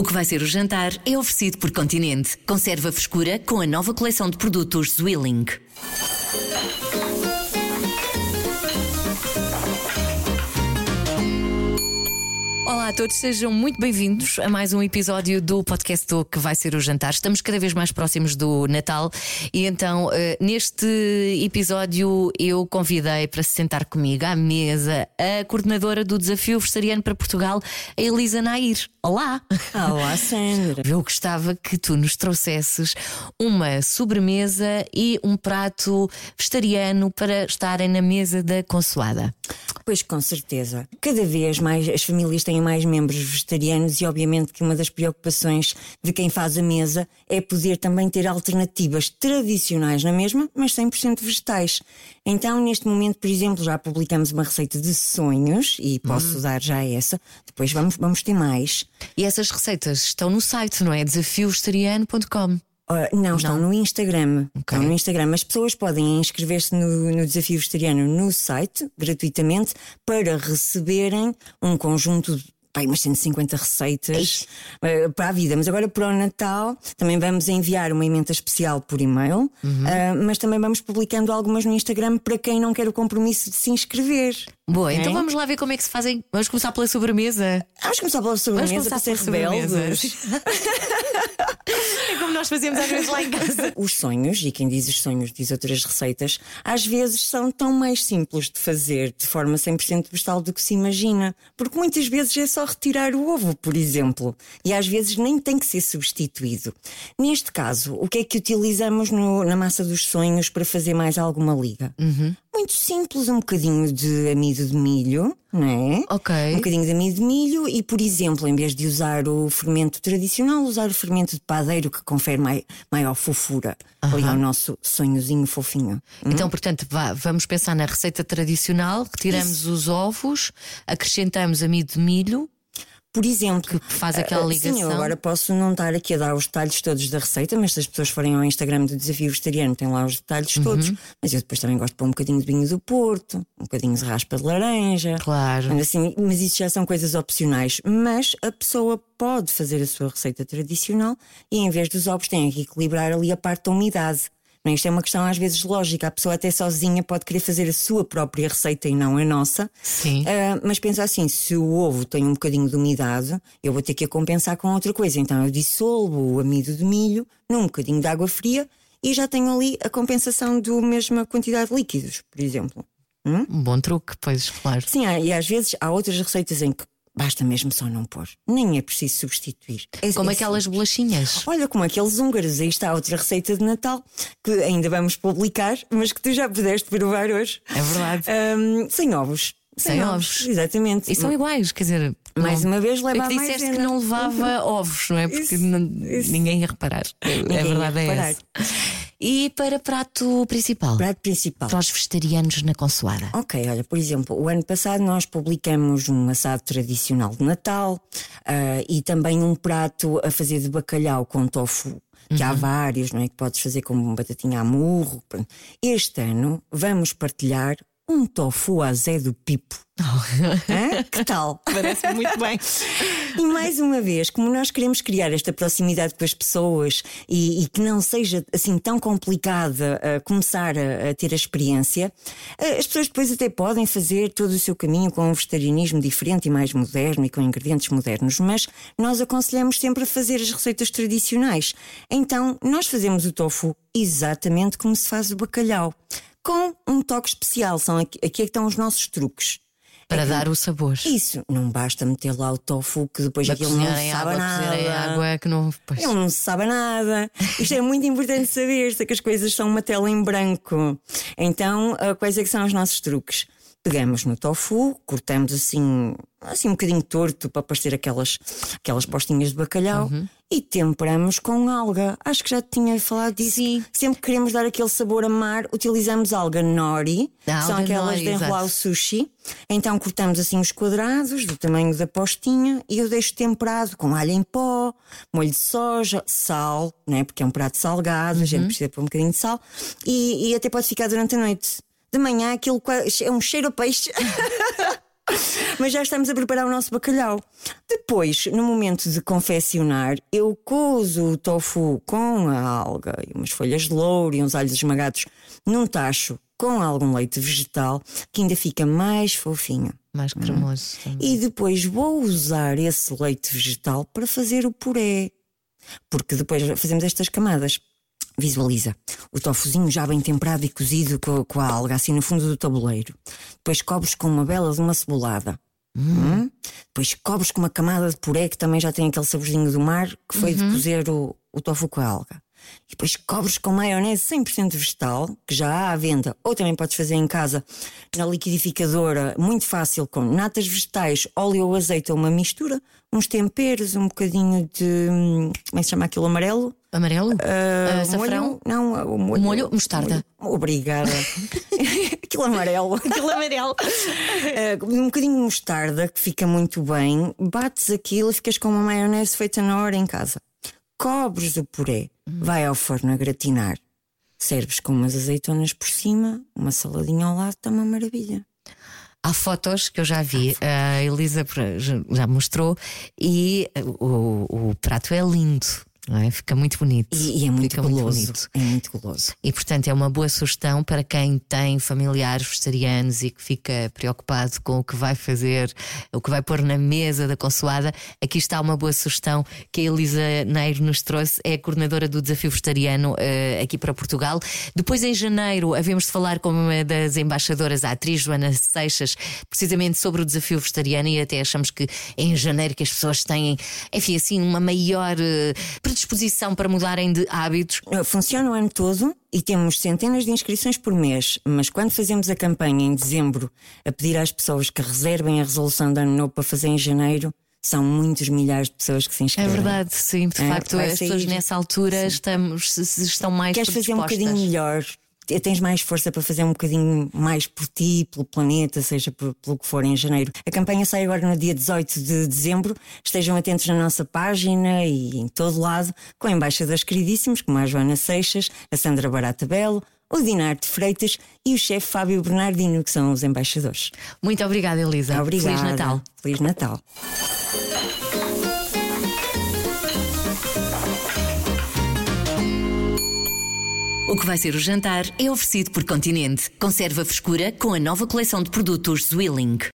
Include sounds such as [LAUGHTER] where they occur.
O que vai ser o jantar é oferecido por Continente. Conserva frescura com a nova coleção de produtos Zwilling. Olá a todos, sejam muito bem-vindos a mais um episódio do podcast do que vai ser o jantar. Estamos cada vez mais próximos do Natal e então eh, neste episódio eu convidei para se sentar comigo à mesa a coordenadora do Desafio Vegetariano para Portugal, a Elisa Nair. Olá! Olá, Sandra. Eu gostava que tu nos trouxesses uma sobremesa e um prato vegetariano para estarem na mesa da consoada. Pois com certeza. Cada vez mais as famílias têm mais membros vegetarianos e obviamente que uma das preocupações de quem faz a mesa é poder também ter alternativas tradicionais na mesma, mas 100% vegetais. Então, neste momento, por exemplo, já publicamos uma receita de sonhos e posso Hum. dar já essa. Depois vamos, vamos ter mais. E essas receitas estão no site, não é? Desafiovegetariano.com. Ora, não, estão no Instagram. Ok. Estão no Instagram. As pessoas podem inscrever-se no, no Desafio Vegetariano no site, gratuitamente, para receberem um conjunto de. Pai, umas 150 receitas eh, para a vida. Mas agora para o Natal também vamos enviar uma emenda especial por e-mail, Uhum. eh, mas também vamos publicando algumas no Instagram para quem não quer o compromisso de se inscrever. Boa, então vamos lá ver como é que se fazem. Vamos começar pela sobremesa. Vamos começar pela sobremesa Vamos para começar ser pela rebeldes. [LAUGHS] É como nós fazemos às vezes lá em casa. Os sonhos, e quem diz os sonhos diz outras receitas, às vezes são tão mais simples de fazer de forma 100% vegetal do que se imagina. Porque muitas vezes é só retirar o ovo, por exemplo. E às vezes nem tem que ser substituído. Neste caso, o que é que utilizamos no- na massa dos sonhos para fazer mais alguma liga? Muito simples, um bocadinho de amido de milho, não é? Ok. Um bocadinho de amido de milho e, por exemplo, em vez de usar o fermento tradicional, usar o fermento de padeiro que confere mai- maior fofura ali ao nosso sonhozinho fofinho. Então, portanto, vá, vamos pensar na receita tradicional, retiramos os ovos, acrescentamos amido de milho, Por exemplo, que faz aquela ah, ligação. Sim, eu agora posso não estar aqui a dar os detalhes todos da receita, mas se as pessoas forem ao Instagram do Desafio Vegetariano, tem lá os detalhes Uhum. todos. Mas eu depois também gosto de pôr um bocadinho de vinho do Porto, um bocadinho de raspa de laranja. Claro. Mas, assim, mas isso já são coisas opcionais. Mas a pessoa pode fazer a sua receita tradicional e em vez dos ovos tem que equilibrar ali a parte da umidade. Não? Isto é uma questão às vezes lógica. A pessoa até sozinha pode querer fazer a sua própria receita e não a nossa. Sim. Ah, mas pensa assim: se o ovo tem um bocadinho de umidade, eu vou ter que a compensar com outra coisa. Então eu dissolvo o amido de milho num bocadinho de água fria e já tenho ali a compensação da mesma quantidade de líquidos, por exemplo. Um bom truque, pois, claro. Sim, há- e às vezes há outras receitas em que basta mesmo só não pôr. Nem é preciso substituir. É- Como é aquelas bolachinhas. Olha, como aqueles húngaros, aí está outra receita de Natal que ainda vamos publicar, mas que tu já pudeste provar hoje. É verdade. Ahm, sem ovos. Sem ovos. Exatamente. E são iguais, quer dizer. Mais não- uma vez leva é que disseste que não levava [LAUGHS] ovos, não é? Porque Isso, isso. ninguém ia reparar. a ia verdade é essa. E para prato principal? Prato principal. Para os vegetarianos na consoada. Ok, olha, por exemplo, o ano passado nós publicamos um assado tradicional de Natal ah, e também um prato a fazer de bacalhau com tofu. Que há vários, não é? Que podes fazer com batatinha a murro. Este ano vamos partilhar um tofu a Zé do Pipo. Hã? Que tal? [LAUGHS] Parece muito bem. E mais uma vez, como nós queremos criar esta proximidade com as pessoas e, e que não seja assim tão complicada a começar a, a ter a experiência, eh, as pessoas depois até podem fazer todo o seu caminho com um vegetarianismo diferente e mais moderno e com ingredientes modernos, mas nós aconselhamos sempre a fazer as receitas tradicionais. Então, nós fazemos o tofu exatamente como se faz o bacalhau. Com um toque especial, são aqui, aqui é que estão os nossos truques. Para dar o sabor. Isso, não basta meter lá o tofu que depois Para aquilo não sabe água, nada. água que não. Pois. Ele não sabe nada. Isto é muito importante saber, se é que as coisas são uma tela em branco. Então, ah, quais é que são os nossos truques? Pegamos no tofu, cortamos assim, assim um bocadinho torto para parecer aquelas, aquelas postinhas de bacalhau Uhum. E temperamos com alga. Acho que já tinha falado disso. Sim. Sempre que queremos dar aquele sabor a mar, utilizamos alga nori, A que são aquelas nori, de enrolar o sushi. Então cortamos assim os quadrados do tamanho da postinha e eu deixo temperado com alho em pó, molho de soja, sal, né? porque é um prato salgado, a gente precisa pôr um bocadinho de sal e, e até pode ficar durante a noite. De manhã aquilo é um cheiro a peixe. [LAUGHS] [LAUGHS] Mas já estamos a preparar o nosso bacalhau. Depois, no momento de confeccionar, eu cozo o tofu com a alga e umas folhas de louro e uns alhos esmagados num tacho com algum leite vegetal que ainda fica mais fofinho. Mais cremoso. Hum. E depois vou usar esse leite vegetal para fazer o puré. Porque depois fazemos estas camadas. Visualiza o tofuzinho já bem temperado e cozido com, com a alga, assim no fundo do tabuleiro. Depois cobres com uma bela de uma cebolada. Hum. Hum? Depois cobres com uma camada de puré que também já tem aquele saborzinho do mar que foi uhum. de cozer o, o tofu com a alga. E depois cobres com maionese 100% vegetal, que já há à venda, ou também podes fazer em casa na liquidificadora, muito fácil, com natas vegetais, óleo ou azeite, ou uma mistura, uns temperos, um bocadinho de. Hum, como é que se chama aquilo amarelo? Amarelo? Uh, Açafrão? Molho, não, o molho. Molho, mostarda. Molho. Obrigada. [LAUGHS] aquilo amarelo. [LAUGHS] aquilo amarelo. Uh, um bocadinho de mostarda, que fica muito bem. Bates aquilo e ficas com uma maionese feita na hora em casa. Cobres o puré vai ao forno a gratinar. Serves com umas azeitonas por cima, uma saladinha ao lado, está uma maravilha. Há fotos que eu já vi, a Elisa já mostrou, e o, o prato é lindo é? Fica muito bonito. E, e é muito Fica goloso. Muito bonito. É muito goloso. E portanto é uma boa sugestão para quem tem familiares vegetarianos e que fica preocupado com o que vai fazer, o que vai pôr na mesa da consoada. Aqui está uma boa sugestão que a Elisa Neiro nos trouxe, é a coordenadora do Desafio Vegetariano uh, aqui para Portugal. Depois, em janeiro, havemos de falar com uma das embaixadoras, a atriz Joana Seixas, precisamente sobre o desafio vegetariano, e até achamos que é em janeiro que as pessoas têm, enfim, assim, uma maior. Uh, predisposição para mudarem de hábitos? Eh, funciona o ano todo e temos centenas de inscrições por mês, mas quando fazemos a campanha em dezembro a pedir às pessoas que reservem a resolução de ano novo para fazer em janeiro, são muitos milhares de pessoas que se inscrevem. É verdade, sim, de é, facto, as pessoas nessa altura estamos, estão mais Queres fazer um bocadinho melhor, tens mais força para fazer um bocadinho mais por ti, pelo planeta, seja por, pelo que for em janeiro. A campanha sai agora no dia 18 de dezembro. Estejam atentos na nossa página e em todo lado, com embaixadores queridíssimos como a Joana Seixas, a Sandra Barata Belo, o Dinarte Freitas e o chefe Fábio Bernardino, que são os embaixadores. Muito obrigada, Elisa. Obrigada. Feliz Natal. Feliz Natal. O que vai ser o jantar é oferecido por Continente. Conserva frescura com a nova coleção de produtos Zwilling.